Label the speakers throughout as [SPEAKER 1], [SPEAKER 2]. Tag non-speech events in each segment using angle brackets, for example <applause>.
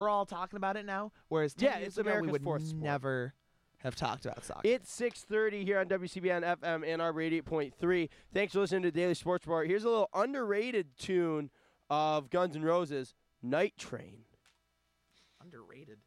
[SPEAKER 1] we're all talking about it now. Whereas 10
[SPEAKER 2] Yeah, it's
[SPEAKER 1] ago,
[SPEAKER 2] America's
[SPEAKER 1] we would
[SPEAKER 2] fourth sport.
[SPEAKER 1] never have talked about soccer.
[SPEAKER 2] It's 6:30 here on WCBN FM and our radio 88.3. Thanks for listening to Daily Sports Bar. Here's a little underrated tune of Guns N' Roses, "Night Train."
[SPEAKER 1] underrated.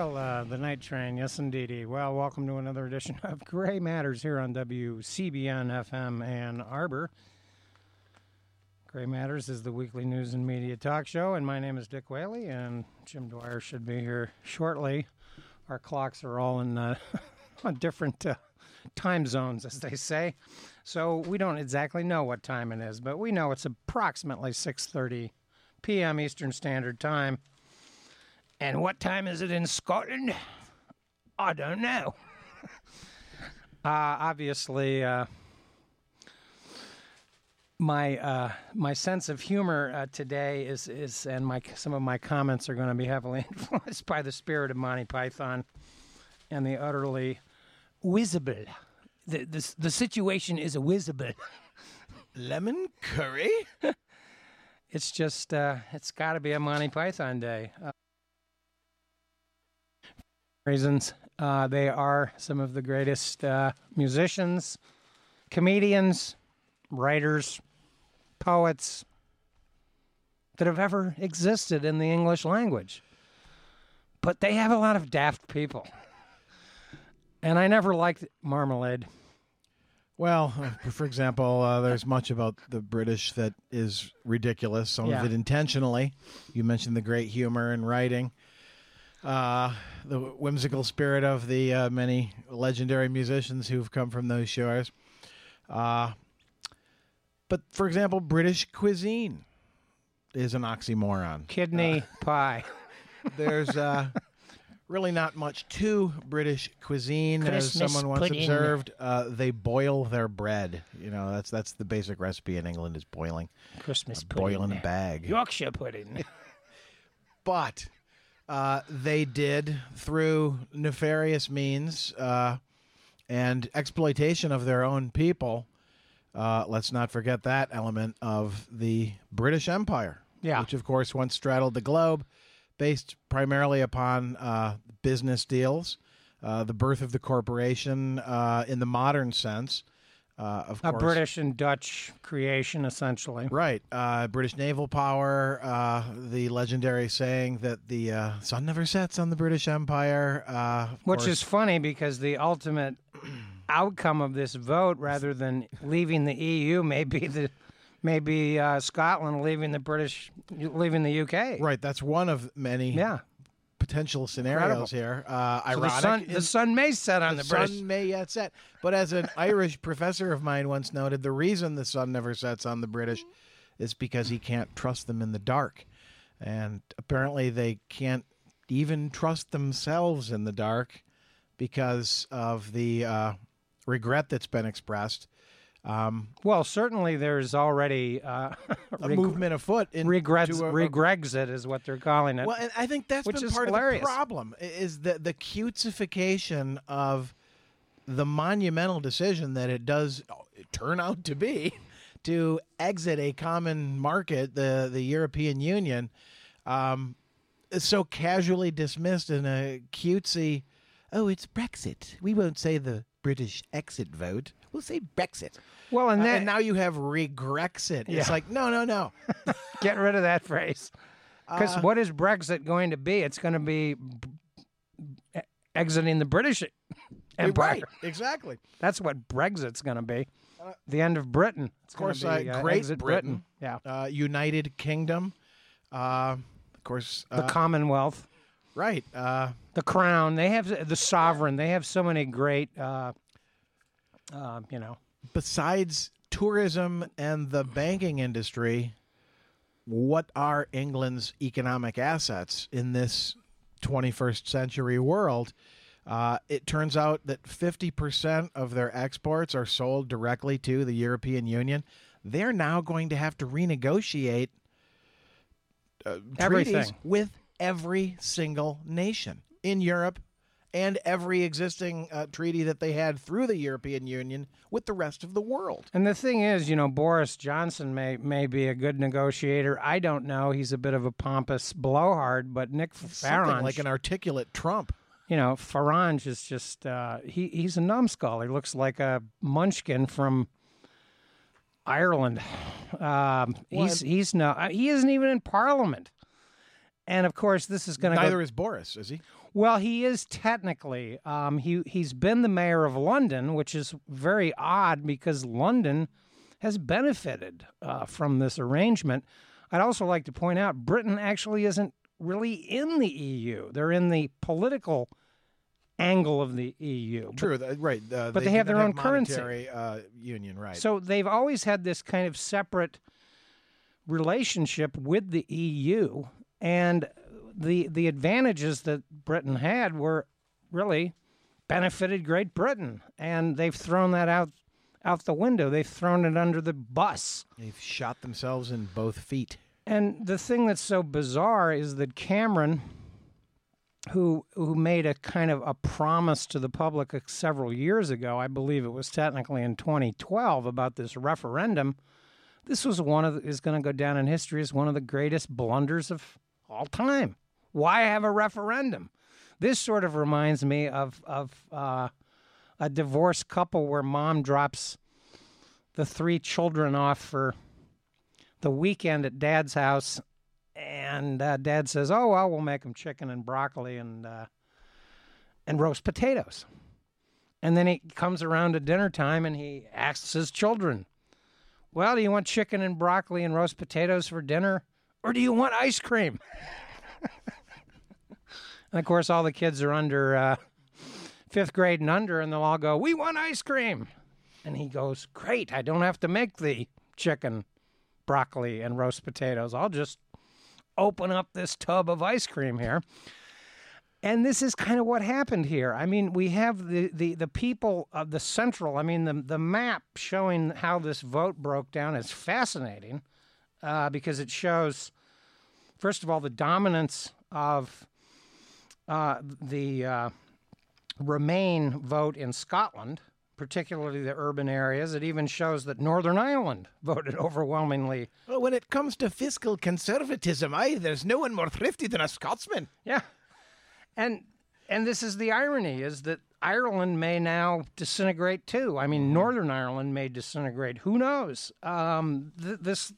[SPEAKER 3] Well,
[SPEAKER 4] uh, the night train, yes, indeedy. Well, welcome to another edition <laughs> of Gray Matters here on WCBN FM Ann Arbor. Gray Matters is the weekly news and media talk show, and my name is Dick Whaley, and Jim Dwyer should be here shortly. Our clocks are all in uh, <laughs> on different uh, time zones, as they say, so we don't exactly know what time it is, but we know it's approximately 6:30 p.m. Eastern Standard Time. And what time is it in Scotland? I don't know. <laughs> uh, obviously, uh, my uh, my sense of humor uh, today is is and my some of my comments are going to be heavily <laughs> influenced by the spirit of Monty Python and the utterly visible. The the, the situation is a visible. <laughs>
[SPEAKER 1] Lemon curry?
[SPEAKER 4] It's just uh, it's got to be a Monty Python day. Reasons uh, they are some of the greatest uh, musicians, comedians, writers, poets that have ever existed in the English language. But they have a lot of daft people. And I never liked Marmalade.
[SPEAKER 5] Well, uh, for example, uh, there's much about the British that is ridiculous. Some
[SPEAKER 4] Yeah.
[SPEAKER 5] of it intentionally. You mentioned the great humor in writing, uh, the whimsical spirit of the uh, many legendary musicians who've come from those shores. Uh, but for example, British cuisine is an oxymoron.
[SPEAKER 4] Kidney pie. <laughs>
[SPEAKER 5] There's uh, really not much to British cuisine, as someone once
[SPEAKER 4] pudding.
[SPEAKER 5] observed. Uh, they boil their bread. You know, that's that's the basic recipe in England is boiling,
[SPEAKER 4] Christmas
[SPEAKER 5] boil in
[SPEAKER 4] pudding.
[SPEAKER 5] a bag.
[SPEAKER 4] Yorkshire pudding. <laughs>
[SPEAKER 5] But uh, they did through nefarious means uh, and exploitation of their own people. Uh, let's not forget that element of the British Empire,
[SPEAKER 4] Yeah.
[SPEAKER 5] which of course once straddled the globe, based primarily upon uh, business deals, uh, the birth of the corporation uh, in the modern sense. Uh, of
[SPEAKER 4] a
[SPEAKER 5] course,
[SPEAKER 4] British and Dutch creation, essentially.
[SPEAKER 5] Right. Uh, British naval power, uh, the legendary saying that the uh, sun never sets on the British Empire. Uh,
[SPEAKER 4] Which
[SPEAKER 5] course-
[SPEAKER 4] is funny because the ultimate outcome of this vote, rather than leaving the EU, may be the maybe uh, Scotland leaving the British, leaving the UK.
[SPEAKER 5] Right. That's one of many
[SPEAKER 4] Yeah.
[SPEAKER 5] Potential scenarios here. Uh,
[SPEAKER 4] So
[SPEAKER 5] ironic.
[SPEAKER 4] the sun, the sun may set on the,
[SPEAKER 5] the
[SPEAKER 4] British.
[SPEAKER 5] sun may yet set. But as an <laughs> Irish professor of mine once noted, the reason the sun never sets on the British is because he can't trust them in the dark. And apparently they can't even trust themselves in the dark. because of the uh, regret that's been expressed. Um,
[SPEAKER 4] Well, certainly there's already uh, <laughs>
[SPEAKER 5] a
[SPEAKER 4] reg-
[SPEAKER 5] movement afoot in
[SPEAKER 4] regrets,
[SPEAKER 5] a-
[SPEAKER 4] Regrexit is what they're calling it.
[SPEAKER 5] Well, and I think that's
[SPEAKER 4] Which
[SPEAKER 5] been
[SPEAKER 4] is
[SPEAKER 5] part
[SPEAKER 4] hilarious.
[SPEAKER 5] of the problem is the the cutesification of the monumental decision that it does turn out to be <laughs> to exit a common market, the the European Union, um, is so casually dismissed in a cutesy. Oh, it's Brexit. We won't say the British exit vote. We'll say Brexit.
[SPEAKER 4] well, and
[SPEAKER 5] Uh, and now you have regrexit. It's like no, no, no. <laughs>
[SPEAKER 4] get rid of that phrase. Because
[SPEAKER 5] Uh,
[SPEAKER 4] what is Brexit going to be? It's going to be b- exiting the British Empire.
[SPEAKER 5] Right, exactly.
[SPEAKER 4] That's what Brexit's going to be. The end of Britain. It's
[SPEAKER 5] Of course,
[SPEAKER 4] be,
[SPEAKER 5] uh,
[SPEAKER 4] uh,
[SPEAKER 5] Great
[SPEAKER 4] exit
[SPEAKER 5] Britain.
[SPEAKER 4] Yeah.
[SPEAKER 5] uh, United Kingdom. Uh, of course,
[SPEAKER 4] The
[SPEAKER 5] uh,
[SPEAKER 4] Commonwealth,
[SPEAKER 5] right. Uh,
[SPEAKER 4] the Crown. They have the sovereign. They have so many great, uh, you know.
[SPEAKER 5] besides tourism and the banking industry, what are England's economic assets in this 21st century world? Uh, it turns out that 50% of their exports are sold directly to the European Union. They're now going to have to renegotiate uh, treaties
[SPEAKER 4] Everything.
[SPEAKER 5] with every single nation in Europe and every existing uh, treaty that they had through the European Union with the rest of the world.
[SPEAKER 4] And the thing is, you know, Boris Johnson may may be a good negotiator. I don't know. He's a bit of a pompous blowhard, but Nick
[SPEAKER 5] Something
[SPEAKER 4] Farage,
[SPEAKER 5] like an articulate Trump.
[SPEAKER 4] you know, Farage is just uh, he he's a numbskull. He looks like a munchkin from Ireland. Um, he's he's no uh, he isn't even in Parliament. And of course, this is going to go
[SPEAKER 5] Neither is Boris, is he?
[SPEAKER 4] Well, he is technically. Um, he he's been the mayor of London, which is very odd because London has benefited uh, from this arrangement. I'd also like to point out Britain actually isn't really in the EU. They're in the political angle of the EU.
[SPEAKER 5] True, th- right. Uh,
[SPEAKER 4] but they
[SPEAKER 5] do
[SPEAKER 4] have their own currency.
[SPEAKER 5] Uh, union, right?
[SPEAKER 4] So they've always had this kind of separate relationship with the EU, and the the advantages that Britain had were really benefited Great Britain, and they've thrown that out out the window. They've thrown it under the bus.
[SPEAKER 5] They've shot themselves in both feet.
[SPEAKER 4] And the thing that's so bizarre is that Cameron, who who made a kind of a promise to the public uh, several years ago, I believe it was technically in 2012 about this referendum. This was one of the, is going to go down in history as one of the greatest blunders of all time. Why have a referendum? This sort of reminds me of of uh, a divorced couple where mom drops the three children off for the weekend at dad's house and uh, dad says oh well we'll make them chicken and broccoli and uh, and roast potatoes and then he comes around to dinner time and he asks his children well do you want chicken and broccoli and roast potatoes for dinner or do you want ice cream and of course all the kids are under uh, fifth grade and under and they'll all go we want ice cream and he goes great i don't have to make the chicken broccoli and roast potatoes. I'll just open up this tub of ice cream here. And this is kind of what happened here. I mean, we have the, the, the people of the central, I mean, the, the map showing how this vote broke down is fascinating uh, because it shows, first of all, the dominance of uh, the uh, Remain vote in Scotland, particularly the urban areas. It even shows that Northern Ireland <laughs> voted overwhelmingly.
[SPEAKER 5] Well, when it comes to fiscal conservatism, I there's no one more thrifty than a Scotsman.
[SPEAKER 4] Yeah, and and this is the irony: is that Ireland may now disintegrate too. I mean, Northern Ireland may disintegrate. Who knows? Um, th- this.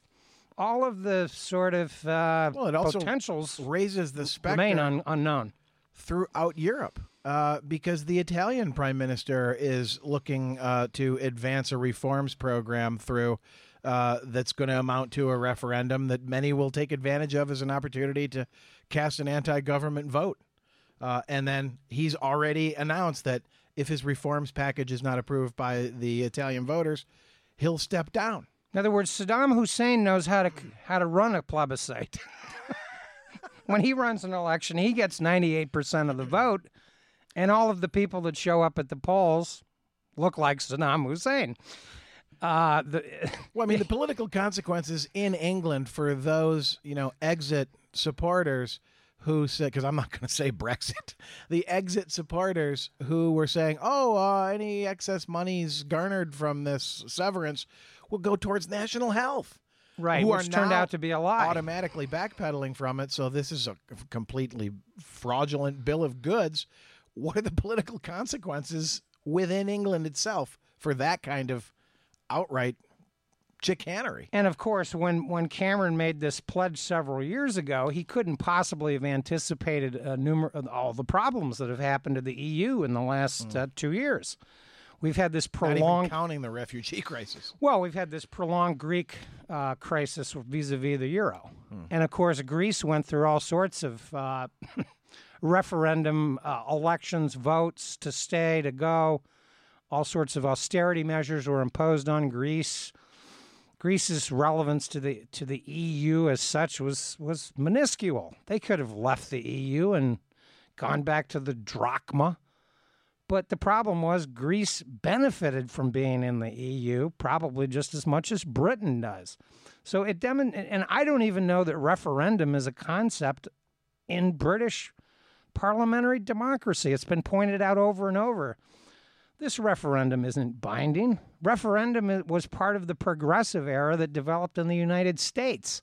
[SPEAKER 4] All of the sort of uh,
[SPEAKER 5] Well, it also
[SPEAKER 4] potentials
[SPEAKER 5] Raises the specter
[SPEAKER 4] remain un- unknown.
[SPEAKER 5] throughout Europe uh, because the Italian prime minister is looking uh, to advance a reforms program through uh, that's going to amount to a referendum that many will take advantage of as an opportunity to cast an anti-government vote. Uh, and then he's already announced that if his reforms package is not approved by the Italian voters, he'll step down.
[SPEAKER 4] In other words, Saddam Hussein knows how to how to run a plebiscite. <laughs> when he runs an election, he gets ninety eight percent of the vote, And all of the people that show up at the polls look like Saddam Hussein. Uh, the, <laughs>
[SPEAKER 5] Well, I mean, the political consequences in England for those, you know, exit supporters who said, because I'm not going to say Brexit, <laughs> the exit supporters who were saying, oh, uh, any excess monies garnered from this severance will go towards national health.
[SPEAKER 4] right,
[SPEAKER 5] who
[SPEAKER 4] which
[SPEAKER 5] are
[SPEAKER 4] turned out to be a lie.
[SPEAKER 5] Automatically backpedaling from it. So this is a completely fraudulent bill of goods. What are the political consequences within England itself for that kind of outright chicanery?
[SPEAKER 4] And of course, when, when Cameron made this pledge several years ago, he couldn't possibly have anticipated numer- all the problems that have happened to the EU in the last uh, two years. We've had this prolonged
[SPEAKER 5] counting the refugee <laughs> crisis.
[SPEAKER 4] Well, we've had this prolonged Greek uh, crisis vis-a-vis the euro, and of course, Greece went through all sorts of uh, <laughs> referendum uh, elections, votes to stay, to go. All sorts of austerity measures were imposed on Greece. Greece's relevance to the to the EU as such was was minuscule. They could have left the EU and gone back to the drachma. But the problem was Greece benefited from being in the EU probably just as much as Britain does. So it and I don't even know that referendum is a concept in British parliamentary democracy. It's been pointed out over and over. This referendum isn't binding. Referendum was part of the progressive era that developed in the United States.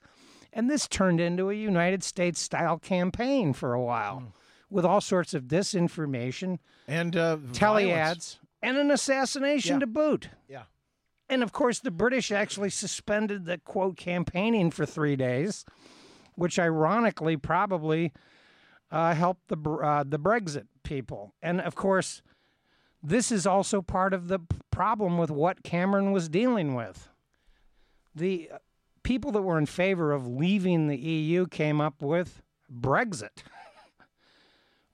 [SPEAKER 4] And this turned into a United States style campaign for a while hmm. With all sorts of disinformation
[SPEAKER 5] And uh,
[SPEAKER 4] tele
[SPEAKER 5] violence.
[SPEAKER 4] ads, and an assassination
[SPEAKER 5] Yeah.
[SPEAKER 4] to boot.
[SPEAKER 5] Yeah.
[SPEAKER 4] And of course, the British actually suspended the quote campaigning for three days, which ironically probably uh, helped the uh, the Brexit people. And of course, this is also part of the problem with what Cameron was dealing with. The uh, people that were in favor of leaving the EU came up with Brexit. <laughs>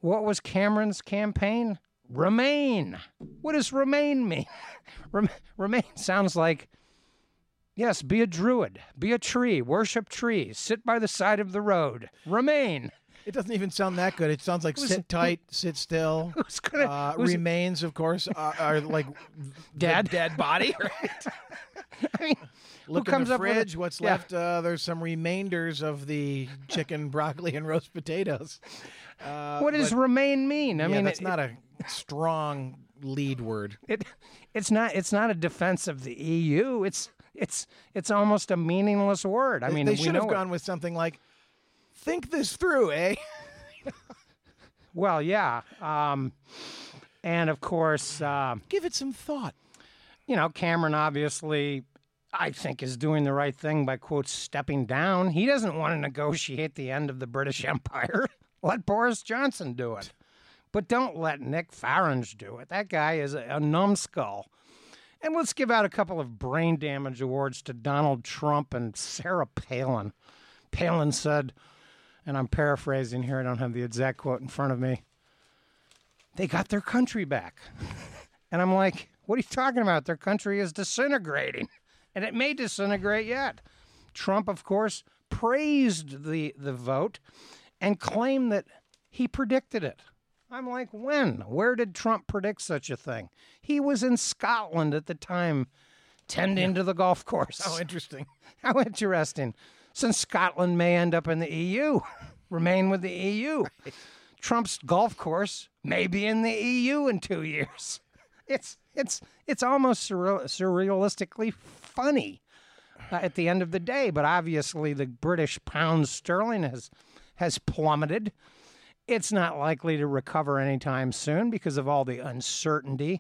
[SPEAKER 4] What was Cameron's campaign? Remain. What does remain mean? <laughs> Remain sounds like, yes, be a druid, be a tree, worship trees, sit by the side of the road. Remain.
[SPEAKER 5] It doesn't even sound that good. It sounds like
[SPEAKER 4] Who's-
[SPEAKER 5] sit <laughs> tight, sit still. <laughs>
[SPEAKER 4] Who's gonna?
[SPEAKER 5] Uh,
[SPEAKER 4] who's-
[SPEAKER 5] remains, of course, are, are like <laughs>
[SPEAKER 4] Dead?
[SPEAKER 5] dead body.
[SPEAKER 4] I mean,
[SPEAKER 5] Look
[SPEAKER 4] comes
[SPEAKER 5] in the
[SPEAKER 4] up with a-
[SPEAKER 5] fridge. What's
[SPEAKER 4] Yeah.
[SPEAKER 5] left? Uh, there's some remainders of the chicken, broccoli, and roast potatoes. Uh,
[SPEAKER 4] what does
[SPEAKER 5] but-
[SPEAKER 4] remain mean? I
[SPEAKER 5] yeah,
[SPEAKER 4] mean,
[SPEAKER 5] that's
[SPEAKER 4] it,
[SPEAKER 5] not a strong lead word.
[SPEAKER 4] it, it's not. It's not a defense of the EU. It's it's it's almost a meaningless word. I mean,
[SPEAKER 5] they
[SPEAKER 4] we
[SPEAKER 5] should
[SPEAKER 4] know
[SPEAKER 5] have
[SPEAKER 4] it.
[SPEAKER 5] gone with something like, "Think this through, eh?" <laughs>
[SPEAKER 4] Well, yeah. Um, and of course, um,
[SPEAKER 5] Give it some thought.
[SPEAKER 4] you know, Cameron obviously, I think, is doing the right thing by, quote, stepping down. He doesn't want to negotiate the end of the British <laughs> Empire. let Boris Johnson do it. But don't let Nick Farage do it. That guy is a, a numbskull. And let's give out a couple of brain damage awards to Donald Trump and Sarah Palin. Palin said, and I'm paraphrasing here, I don't have the exact quote in front of me. They got their country back. <laughs> And I'm like, what are you talking about? Their country is disintegrating. And it may disintegrate yet. Trump, of course, praised the, the vote and claimed that he predicted it. I'm like, when? Where did Trump predict such a thing? He was in Scotland at the time, tending to the golf course.
[SPEAKER 5] Oh, interesting.
[SPEAKER 4] How interesting. <laughs> Since Scotland may end up in the EU, <laughs> remain with the EU. Trump's golf course may be in the EU in two years. <laughs> It's it's it's almost surreal, surrealistically funny uh, at the end of the day. But obviously, the British pound sterling has has plummeted. It's not likely to recover anytime soon because of all the uncertainty.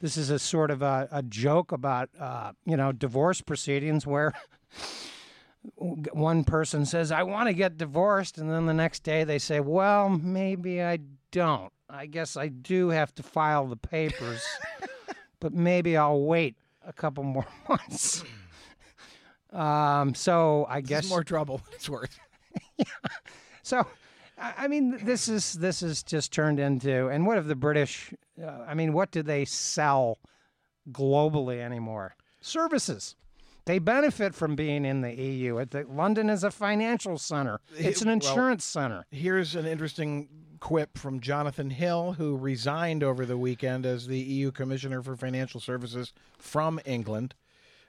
[SPEAKER 4] This is a sort of a, a joke about uh, you know divorce proceedings where <laughs> one person says, I want to get divorced. And then the next day they say, Well, maybe I don't. I guess I do have to file the papers, <laughs> but maybe I'll wait a couple more <laughs> months. Um, so I
[SPEAKER 5] This
[SPEAKER 4] guess
[SPEAKER 5] more trouble than it's worth. <laughs>
[SPEAKER 4] so. I I mean, this is this is just turned into. And what have the British? Uh, I mean, what do they sell globally anymore? Services. They benefit from being in the EU. It, the, London is a financial center. It's an
[SPEAKER 5] Well-
[SPEAKER 4] insurance center.
[SPEAKER 5] Here's an interesting quip from Jonathan Hill, who resigned over the weekend as the EU Commissioner for Financial Services from England,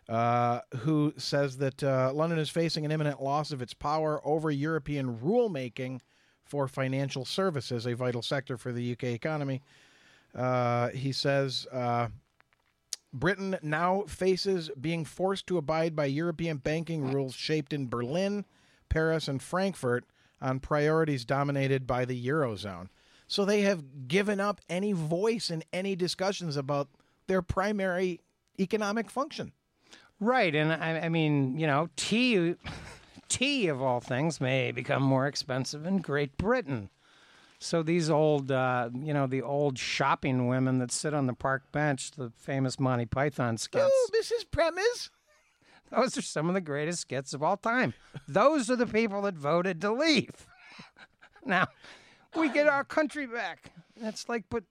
[SPEAKER 5] uh, who says that uh, London is facing an imminent loss of its power over European rulemaking for financial services, a vital sector for the UK economy. Uh, he says. Britain now faces being forced to abide by European banking rules shaped in Berlin, Paris, and Frankfurt on priorities dominated by the Eurozone. So they have given up any voice in any discussions about their primary economic function.
[SPEAKER 4] Right, and I, I mean, you know, tea, <laughs> tea of all things may become more expensive in Great Britain. So these old, uh, you know, the old shopping women that sit on the park bench, the famous Monty Python skits.
[SPEAKER 5] Oh, Mrs. Premise.
[SPEAKER 4] Those are some of the greatest skits of all time. Those are the people that voted to leave. <laughs> now, we get our country back. That's like, but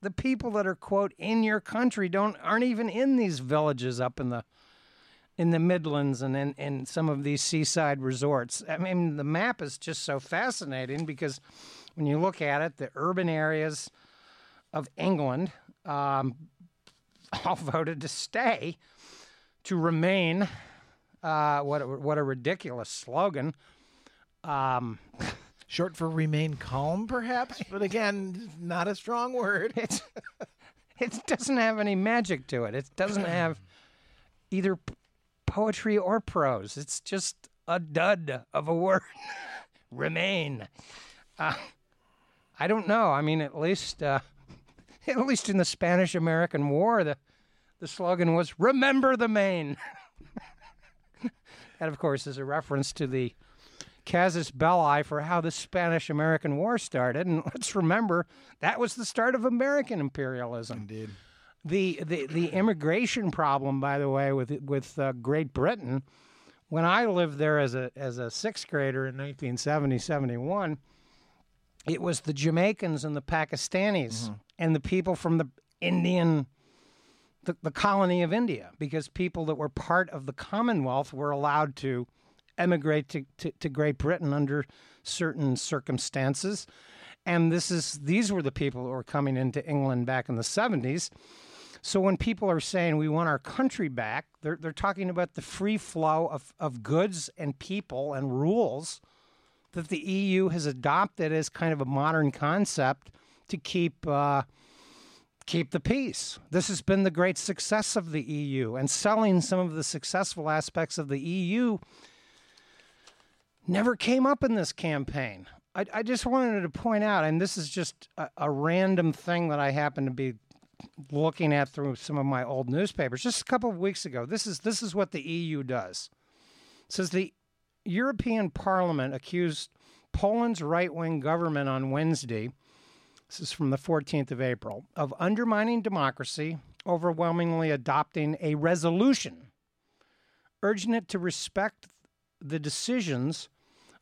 [SPEAKER 4] the people that are quote in your country don't aren't even in these villages up in the in the Midlands and in, in some of these seaside resorts. I mean, the map is just so fascinating because when you look at it, the urban areas of England um, <laughs> all voted to stay, to remain. Uh, what a, what a ridiculous slogan. Um, <laughs>
[SPEAKER 5] Short for remain calm, perhaps, but again, not a strong word.
[SPEAKER 4] it's <laughs> it doesn't have any magic to it. It doesn't <clears throat> have either p- poetry or prose. It's just a dud of a word. Remain. Uh, I don't know. I mean, at least uh, <laughs> at least in the Spanish American War, the the slogan was "Remember the Maine." <laughs> that, of course, is a reference to the casus belli for how the Spanish American War started. And <laughs> let's remember that was the start of American imperialism.
[SPEAKER 5] Indeed.
[SPEAKER 4] The, the, the immigration problem, by the way, with, with uh, Great Britain, when I lived there as a, as a sixth grader in 1970 71, it was the Jamaicans and the Pakistanis mm-hmm. and the people from the Indian the, the colony of India because people that were part of the Commonwealth were allowed to emigrate to, to, to Great Britain under certain circumstances. And this is these were the people that were coming into England back in the 70s. So when people are saying we want our country back, they're, they're talking about the free flow of, of goods and people and rules that the EU has adopted as kind of a modern concept to keep uh, keep the peace. This has been the great success of the EU, and selling some of the successful aspects of the EU never came up in this campaign. I, I just wanted to point out, and this is just a, a random thing that I happen to be looking at through some of my old newspapers just a couple of weeks ago. This is this is what the EU does. It says the European Parliament accused Poland's right-wing government on Wednesday this is from the 14th of April, of undermining democracy, overwhelmingly adopting a resolution urging it to respect the decisions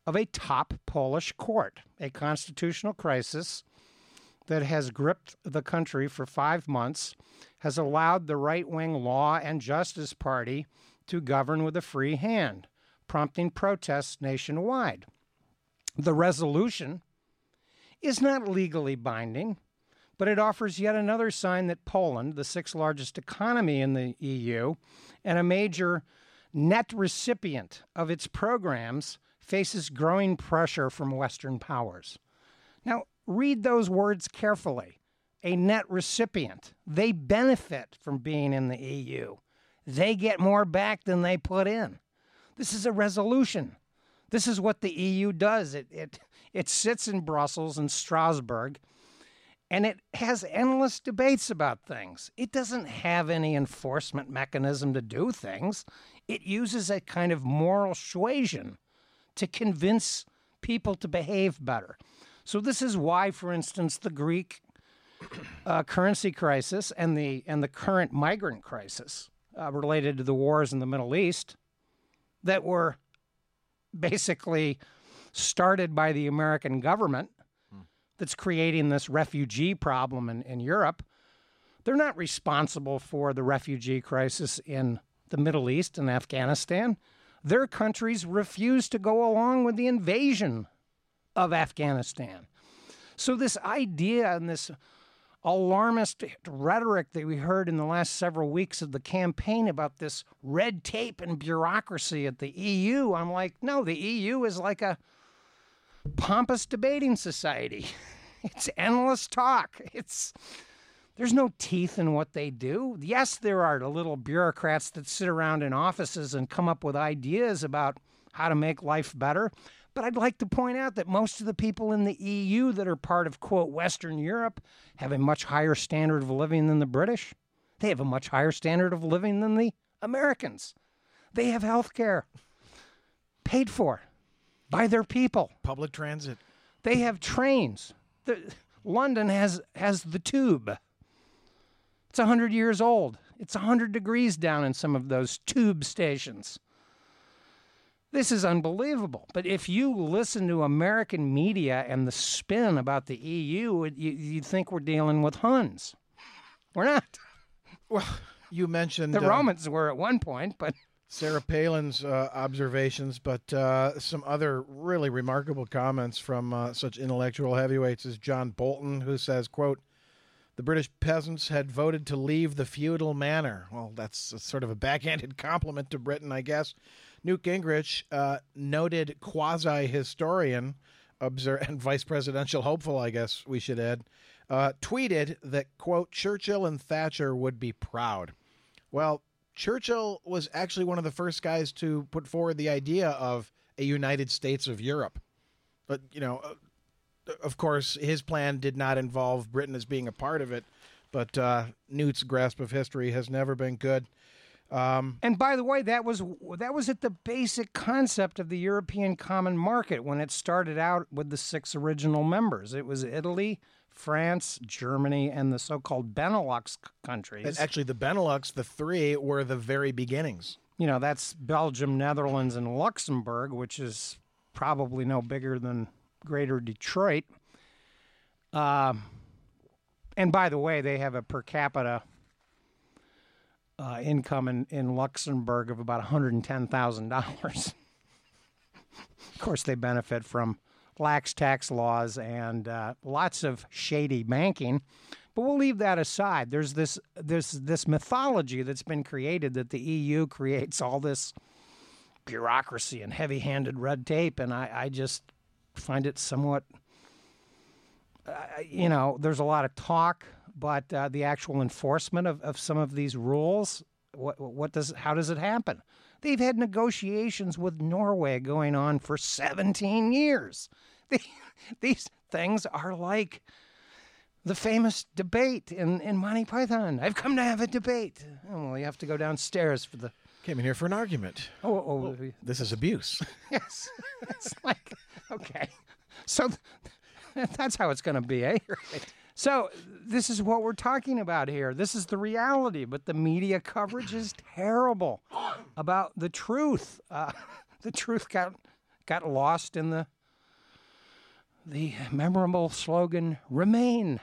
[SPEAKER 4] of a top Polish court, a constitutional crisis that has gripped the country for five months, has allowed the right wing Law and Justice Party to govern with a free hand, prompting protests nationwide. The resolution is not legally binding, but it offers yet another sign that Poland, the sixth largest economy in the EU and a major net recipient of its programs, faces growing pressure from Western powers. Now, read those words carefully. A net recipient. They benefit from being in the EU. They get more back than they put in. This is a resolution. This is what the EU does. It, it, it sits in Brussels and Strasbourg and it has endless debates about things. It doesn't have any enforcement mechanism to do things. It uses a kind of moral suasion to convince people to behave better. So this is why, for instance, the Greek uh, currency crisis and the and the current migrant crisis uh, related to the wars in the Middle East that were basically started by the American government that's creating this refugee problem in, in Europe. They're not responsible for the refugee crisis in the Middle East and Afghanistan. Their countries refused to go along with the invasion of Afghanistan. So, this idea and this alarmist rhetoric that we heard in the last several weeks of the campaign about this red tape and bureaucracy at the EU, I'm like, no, the EU is like a pompous debating society. <laughs> It's endless talk. It's there's no teeth in what they do. Yes, there are the little bureaucrats that sit around in offices and come up with ideas about how to make life better. But I'd like to point out that most of the people in the EU that are part of, quote, Western Europe have a much higher standard of living than the British. They have a much higher standard of living than the Americans. They have health care paid for by their people.
[SPEAKER 5] Public transit.
[SPEAKER 4] They have trains. The, London has has the tube. It's 100 years old. It's 100 degrees down in some of those tube stations. This is unbelievable. But if you listen to American media and the spin about the EU, it- you, you'd think we're dealing with Huns. We're not.
[SPEAKER 5] Well, you mentioned
[SPEAKER 4] The
[SPEAKER 5] uh,
[SPEAKER 4] Romans were at one point, but
[SPEAKER 5] Sarah Palin's uh, observations, but uh, some other really remarkable comments from uh, such intellectual heavyweights as John Bolton, who says, "quote The British peasants had voted to leave the feudal manor." Well, that's sort of a backhanded <laughs> compliment to Britain, I guess. Newt Gingrich, uh, noted quasi-historian, obser- <laughs> and vice presidential hopeful, I guess we should add, uh, tweeted that quote Churchill and Thatcher would be proud. Well, Churchill was actually one of the first guys to put forward the idea of a United States of Europe. But, you know, uh, of course, his plan did not involve Britain as being a part of it. But uh, Newt's grasp of history has never been good. Um,
[SPEAKER 4] And by the way, that was that was at the basic concept of the European Common Market when it started out with the six original members. It was Italy, France, Germany, and the so-called Benelux countries.
[SPEAKER 5] and actually, the Benelux, the three, were the very beginnings.
[SPEAKER 4] you know, that's Belgium, Netherlands, and Luxembourg, which is probably no bigger than Greater Detroit. Um, and by the way, they have a per capita uh, income in, in Luxembourg of about $110,000. <laughs> of course, they benefit from lax tax laws and uh, lots of shady banking. But we'll leave that aside. There's this this this mythology that's been created that the EU creates all this bureaucracy and heavy-handed red tape, and I, I just find it somewhat. Uh, you know, there's a lot of talk, but uh, the actual enforcement of, of some of these rules, what what does how does it happen? They've had negotiations with Norway going on for 17 years. <laughs> They, these things are like the famous debate in, in Monty Python. I've come to have a debate. Oh, well, you have to go downstairs for the.
[SPEAKER 5] Came in here for an argument.
[SPEAKER 4] Oh, oh,
[SPEAKER 5] This is abuse. <laughs>
[SPEAKER 4] yes. <laughs> it's like, okay. So th- that's how it's going to be, eh? So this is what we're talking about here. This is the reality, but the media coverage is terrible about the truth. Uh, <laughs> the truth got got lost in the the memorable slogan "Remain,"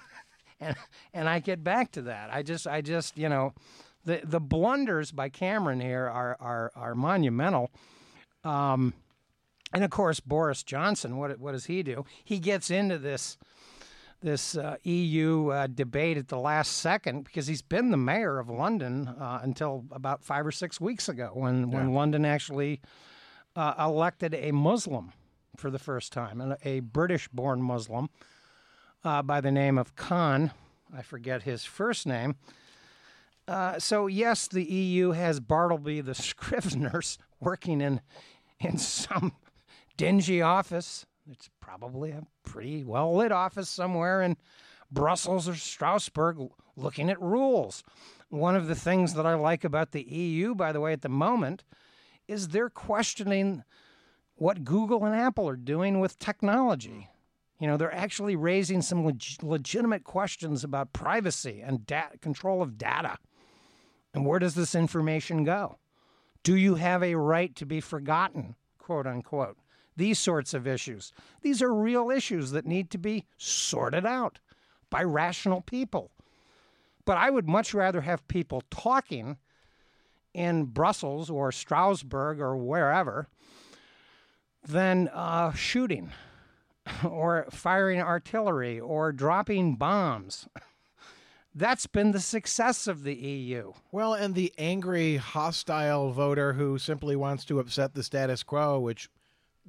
[SPEAKER 4] <laughs> and and I get back to that. I just I just you know the the blunders by Cameron here are are are monumental. Um, and of course, Boris Johnson, what what does he do? He gets into this this uh, EU uh, debate at the last second because he's been the mayor of London uh, until about five or six weeks ago when when London actually uh, elected a Muslim for the first time, and a British-born Muslim uh, by the name of Khan. I forget his first name. Uh, so yes, the EU has Bartleby the <laughs> Scriveners working in in some dingy office. It's probably a pretty well lit office somewhere in Brussels or Strasbourg looking at rules. One of the things that I like about the EU, by the way, at the moment, is they're questioning what Google and Apple are doing with technology. You know, they're actually raising some leg- legitimate questions about privacy and control of data. And where does this information go? Do you have a right to be forgotten, quote unquote? These sorts of issues. These are real issues that need to be sorted out by rational people. But I would much rather have people talking in Brussels or Strasbourg or wherever than uh, shooting. <laughs> or firing artillery or dropping bombs. <laughs> That's been the success of the EU.
[SPEAKER 5] Well, and the angry, hostile voter who simply wants to upset the status quo, which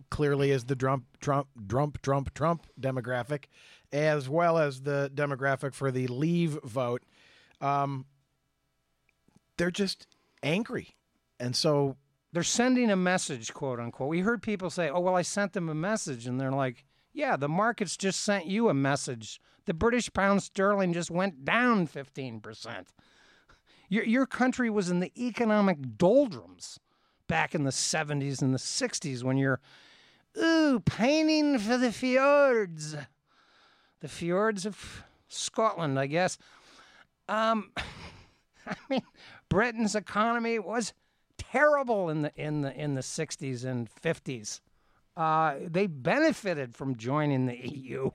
[SPEAKER 5] clearly is the Trump, Trump, Trump, Trump, Trump demographic, as well as the demographic for the Leave vote. Um, they're just angry, and so
[SPEAKER 4] They're sending a message, quote unquote. We heard people say, oh, well, I sent them a message. And they're like, yeah, the markets just sent you a message. The British pound sterling just went down 15%. Your, your country was in the economic doldrums back in the 70s and the 60s when you're, ooh, painting for the fjords. The fjords of Scotland, I guess. Um, <laughs> I mean, Britain's economy was terrible in the in the in the 60s and 50s. Uh, they benefited from joining the EU,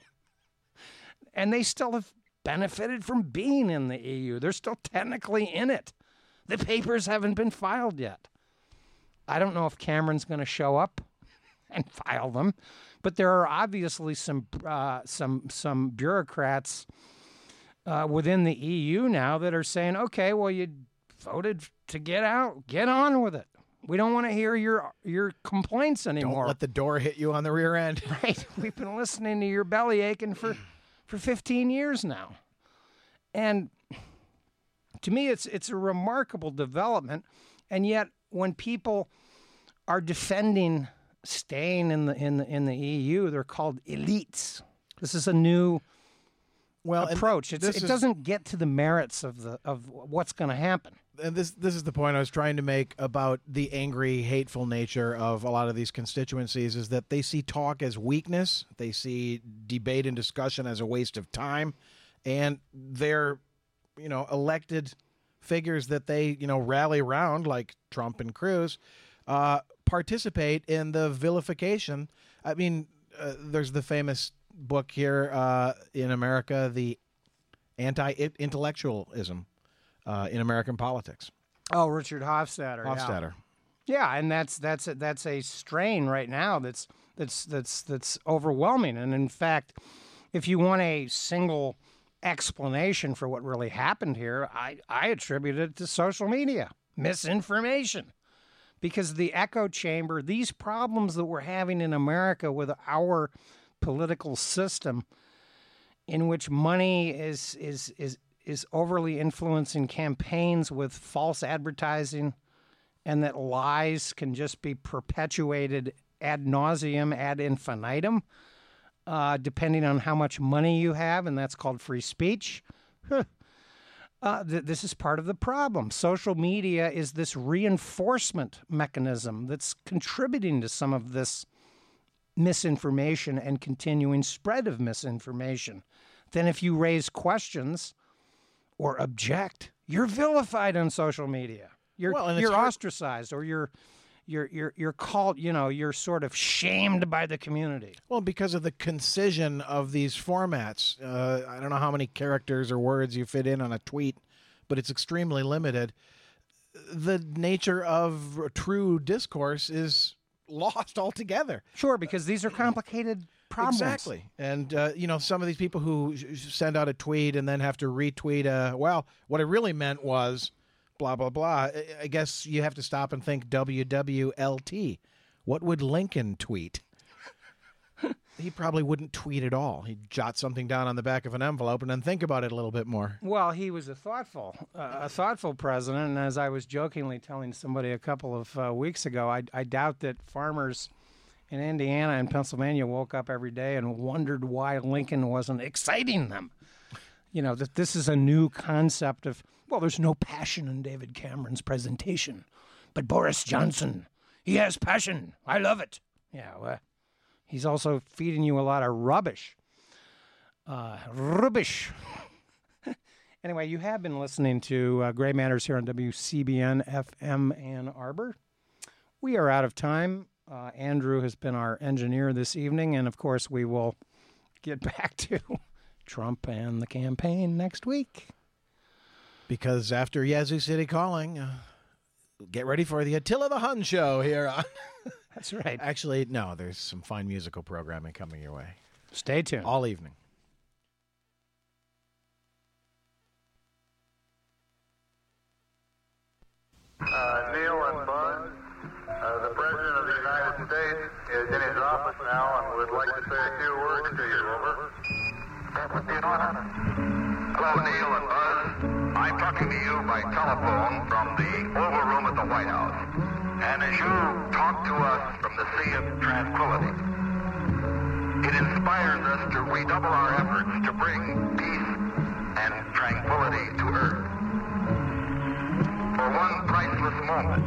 [SPEAKER 4] and they still have benefited from being in the EU. They're still technically in it. The papers haven't been filed yet. I don't know if Cameron's going to show up <laughs> and file them, but there are obviously some uh, some some bureaucrats uh, within the EU now that are saying, okay, well, you voted to get out, get on with it. We don't want to hear your your complaints anymore.
[SPEAKER 5] don't let the door hit you on the rear end. <laughs>
[SPEAKER 4] right? We've been listening to your belly aching for for 15 years now, and to me, it's it's a remarkable development. And yet, when people are defending staying in the in the in the EU, they're called elites. This is a new
[SPEAKER 5] Well,
[SPEAKER 4] approach. It
[SPEAKER 5] is-
[SPEAKER 4] doesn't get to the merits of the of what's going to happen.
[SPEAKER 5] and this this is the point I was trying to make about the angry, hateful nature of a lot of these constituencies is that they see talk as weakness, they see debate and discussion as a waste of time, and they're you know elected figures that they you know rally around like Trump and Cruz uh, participate in the vilification. I mean, uh, there's the famous book here uh, in America, the anti-intellectualism uh, in American politics.
[SPEAKER 4] Oh, Richard Hofstadter. yeah.
[SPEAKER 5] Hofstadter.
[SPEAKER 4] Yeah, and that's that's a, that's a strain right now that's that's that's that's overwhelming. And in fact, if you want a single explanation for what really happened here, I I attribute it to social media misinformation. Because the echo chamber, these problems that we're having in America with our political system, in which money is is is is overly influencing campaigns with false advertising, and that lies can just be perpetuated ad nauseum, ad infinitum, uh, depending on how much money you have, and that's called free speech. Uh, th- this is part of the problem. Social media is this reinforcement mechanism that's contributing to some of this misinformation and continuing spread of misinformation. Then, if you raise questions or object, you're vilified on social media. You're
[SPEAKER 5] Well,
[SPEAKER 4] you're
[SPEAKER 5] hard-
[SPEAKER 4] ostracized, or you're you're you're you're called. You know, you're sort of shamed by the community.
[SPEAKER 5] Well, because of the concision of these formats, uh, I don't know how many characters or words you fit in on a tweet, but it's extremely limited. The nature of true discourse is lost <laughs> altogether.
[SPEAKER 4] Sure, because these are complicated problems.
[SPEAKER 5] Exactly. And, uh, you know, some of these people who send out a tweet and then have to retweet, uh, well, what I really meant was blah, blah, blah. I- guess you have to stop and think WWLT. What would Lincoln tweet? <laughs> he probably wouldn't tweet at all. He'd jot something down on the back of an envelope and then think about it a little bit more.
[SPEAKER 4] Well, he was a thoughtful, uh, a thoughtful president, and as I was jokingly telling somebody a couple of uh, weeks ago, I, I doubt that farmers in Indiana and Pennsylvania woke up every day and wondered why Lincoln wasn't exciting them. You know that this is a new concept of well, there's no passion in David Cameron's presentation, but Boris Johnson, he has passion. I love it. Yeah, well, he's also feeding you a lot of rubbish. Uh, rubbish. <laughs> Anyway, you have been listening to uh, Gray Matters here on WCBN FM Ann Arbor. We are out of time. Uh, Andrew has been our engineer this evening, and of course, we will get <laughs> back to Trump and the campaign next week.
[SPEAKER 5] Because after Yazoo City Calling, uh, get ready for the Attila the Hun show here on. <laughs>
[SPEAKER 4] That's right.
[SPEAKER 5] Actually, no, there's some fine musical programming coming your way.
[SPEAKER 4] Stay tuned.
[SPEAKER 5] all evening.
[SPEAKER 6] Uh, Neil and Buzz, uh, the President of the United States is in his office now and would like to say a few words to you. Over. Hello, Neil and Buzz. I'm talking to you by telephone from the Oval Room at the White House. And as you talk to us from the Sea of Tranquility, it inspires us to redouble our efforts to bring peace and tranquility to Earth for one priceless moment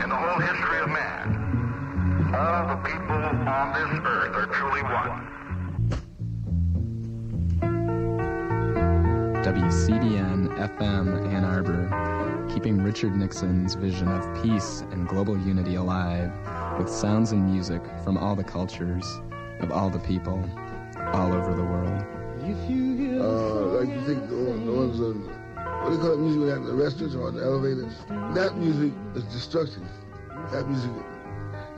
[SPEAKER 6] in the whole history of man, all the people on this earth are truly one.
[SPEAKER 7] WCBN FM Ann Arbor, keeping Richard Nixon's vision of peace and global unity alive with sounds and music from all the cultures of all the people all over the world.
[SPEAKER 8] Uh, like you think the, the ones on, what do you call it music we have in the restaurants or on the elevators? That music is destructive. That music,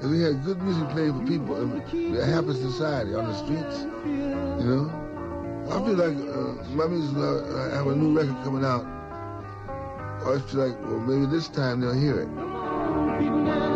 [SPEAKER 8] if we had good music playing for people in a happy society on the streets, you know, I feel like uh, my music, uh, have a new record coming out. I feel like, well, maybe this time they'll hear it.